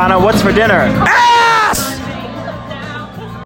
Donna, what's for dinner?